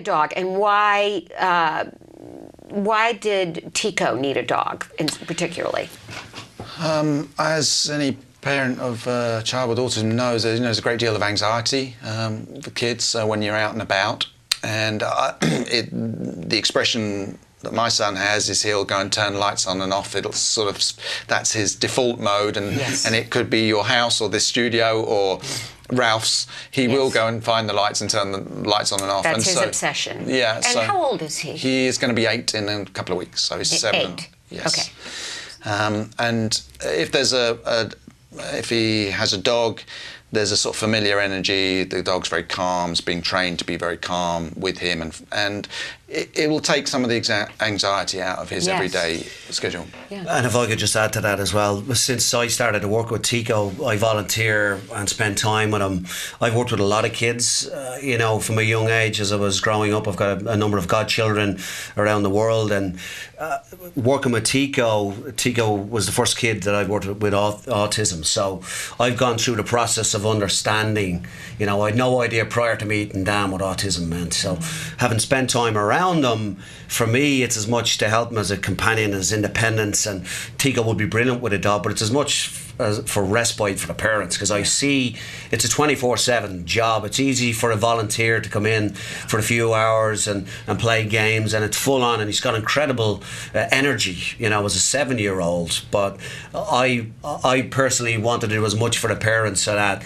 a dog, and why? Uh, why did Tico need a dog, in, particularly? Um, as any parent of a child with autism knows, you know, there's a great deal of anxiety um, for kids uh, when you're out and about, and uh, it, the expression that my son has is he'll go and turn lights on and off. It'll sort of that's his default mode, and Yes. and it could be your house or this studio or. Ralph's, he will go and find the lights and turn the lights on and off. That's and his so, obsession. Yeah. And so how old is he? He is going to be eight in a couple of weeks, so he's seven. Eight. Yes. Okay. Um, and if there's a, a, if he has a dog, there's a sort of familiar energy. The dog's very calm. It's being trained to be very calm with him, and and it, it will take some of the exa- anxiety out of his Yes. everyday schedule. And if I could just add to that as well, since I started to work with Tico, I volunteer and spend time with him. I've worked with a lot of kids, uh, you know, from a young age as I was growing up. I've got a, a number of godchildren around the world, and uh, working with Tico, Tico was the first kid that I worked with with au- autism. So I've gone through the process of understanding. You know, I had no idea prior to meeting Dan what autism meant. So having spent time around them, for me, it's as much to help him as a companion, as independence. And Tico would be brilliant with a dog, but it's as much as for respite for the parents because I see it's a 24 7 job. It's easy for a volunteer to come in for a few hours and, and play games, and it's full on, and he's got incredible uh, energy, you know, as a seven year old. But I, I personally wanted to do as much for the parents so that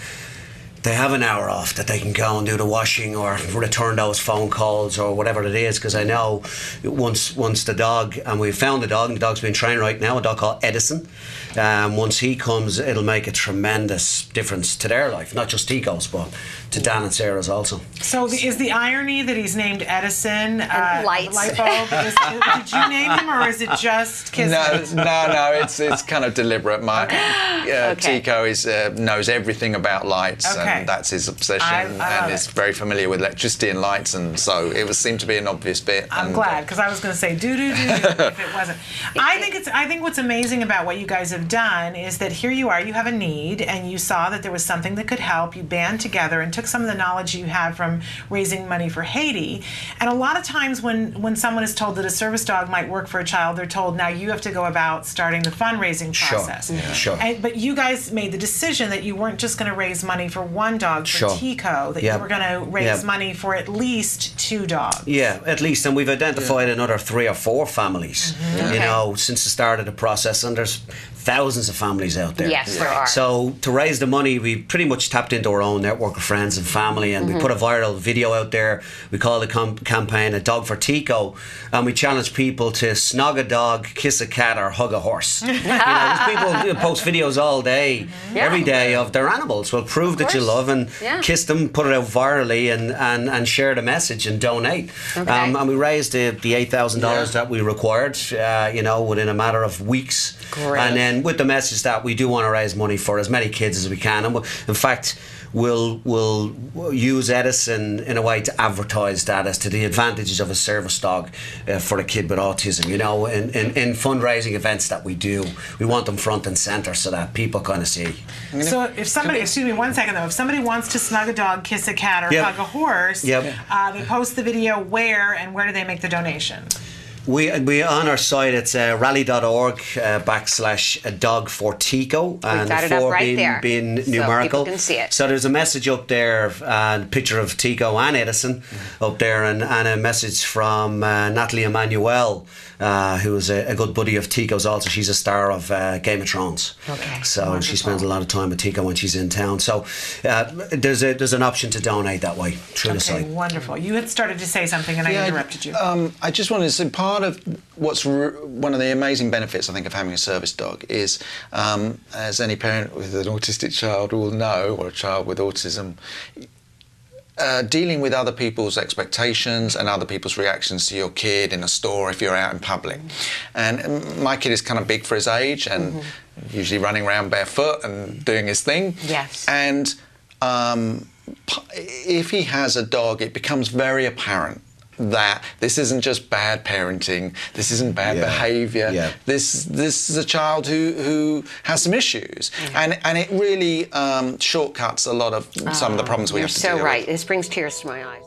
they have an hour off that they can go and do the washing or return those phone calls or whatever it is because I know once once the dog and we found the dog and the dog's been trained right now a dog called Edison um, once he comes it'll make a tremendous difference to their life not just Tico's but to Dan and Sarah's also So the, is the irony that he's named Edison uh, lights. light bulb? Is, did you name him, or is it just kiss? No, no, no. It's it's kind of deliberate. My uh, Okay. Tico is uh, knows everything about lights, Okay. and that's his obsession, I- I and is it. very familiar with electricity and lights, and so it was seemed to be an obvious bit. I'm and, glad uh, because I was going to say doo doo doo if it wasn't. I think it's. I think what's amazing about what you guys have done is that here you are. You have a need, and you saw that there was something that could help. You band together and took some of the knowledge you had from raising money for Haiti. And a lot of times, when when someone is told that a service dog might work for a child, they're told now you have to go about starting the fundraising Sure. process. Yeah. Sure. And, but you guys made the decision that you weren't just going to raise money for one dog for Sure. Tico. That Yeah. you were going to raise Yeah. money for at least two dogs. Yeah, at least, and we've identified another three or four families. Mm-hmm. You Okay. know, since the start of the process, and there's thousands of families out there. Yes, there are. So to raise the money, we pretty much tapped into our own network of friends and family, and we put a viral video out there. We call the com- campaign "A Dog for Tico," and we challenge people to snog a dog, kiss a cat, or hug a horse. you know, people post videos all day, Yeah. every day of their animals. Well, prove that you love and Yeah. kiss them, put it out virally, and, and, and share the message and donate. Okay. Um, and we raised the, the eight thousand dollars that we required, uh, you know, within a matter of weeks. Great. And then with the message that we do want to raise money for as many kids as we can, and in fact. We'll, we'll use Edison in a way to advertise that as to the advantages of a service dog uh, for a kid with autism. You know, in, in, in fundraising events that we do, we want them front and centre so that people kind of see. So if somebody, excuse me, one second though, if somebody wants to snug a dog, kiss a cat, or Yep. hug a horse, Yep. uh, they post the video where and where do they make the donation? We, we on our site it's uh, rally.org uh, backslash dog for Tico and got it up four right being, there, being so numerical. people can see it. So there's a message up there and a picture of Tico and Edison up there and, and a message from uh, Nathalie Emmanuel uh, who is a, a good buddy of Tico's also. She's a star of uh, Game of Thrones. Okay, So she spends a lot of time with Tico when she's in town. So uh, there's a there's an option to donate that way through the site. wonderful. You had started to say something and I interrupted you. Um, I just wanted to say part of what's one of the amazing benefits I think of having a service dog is, um, as any parent with an autistic child will know, or a child with autism. Uh, dealing with other people's expectations and other people's reactions to your kid in a store if you're out in public. And um, my kid is kind of big for his age and usually running around barefoot and doing his thing. Yes. And um, if he has a dog, it becomes very apparent that this isn't just bad parenting, this isn't bad Yeah. behaviour. Yeah. This this is a child who who has some issues, and and it really um, shortcuts a lot of some of the problems we You're have to so deal right. with. This brings tears to my eyes.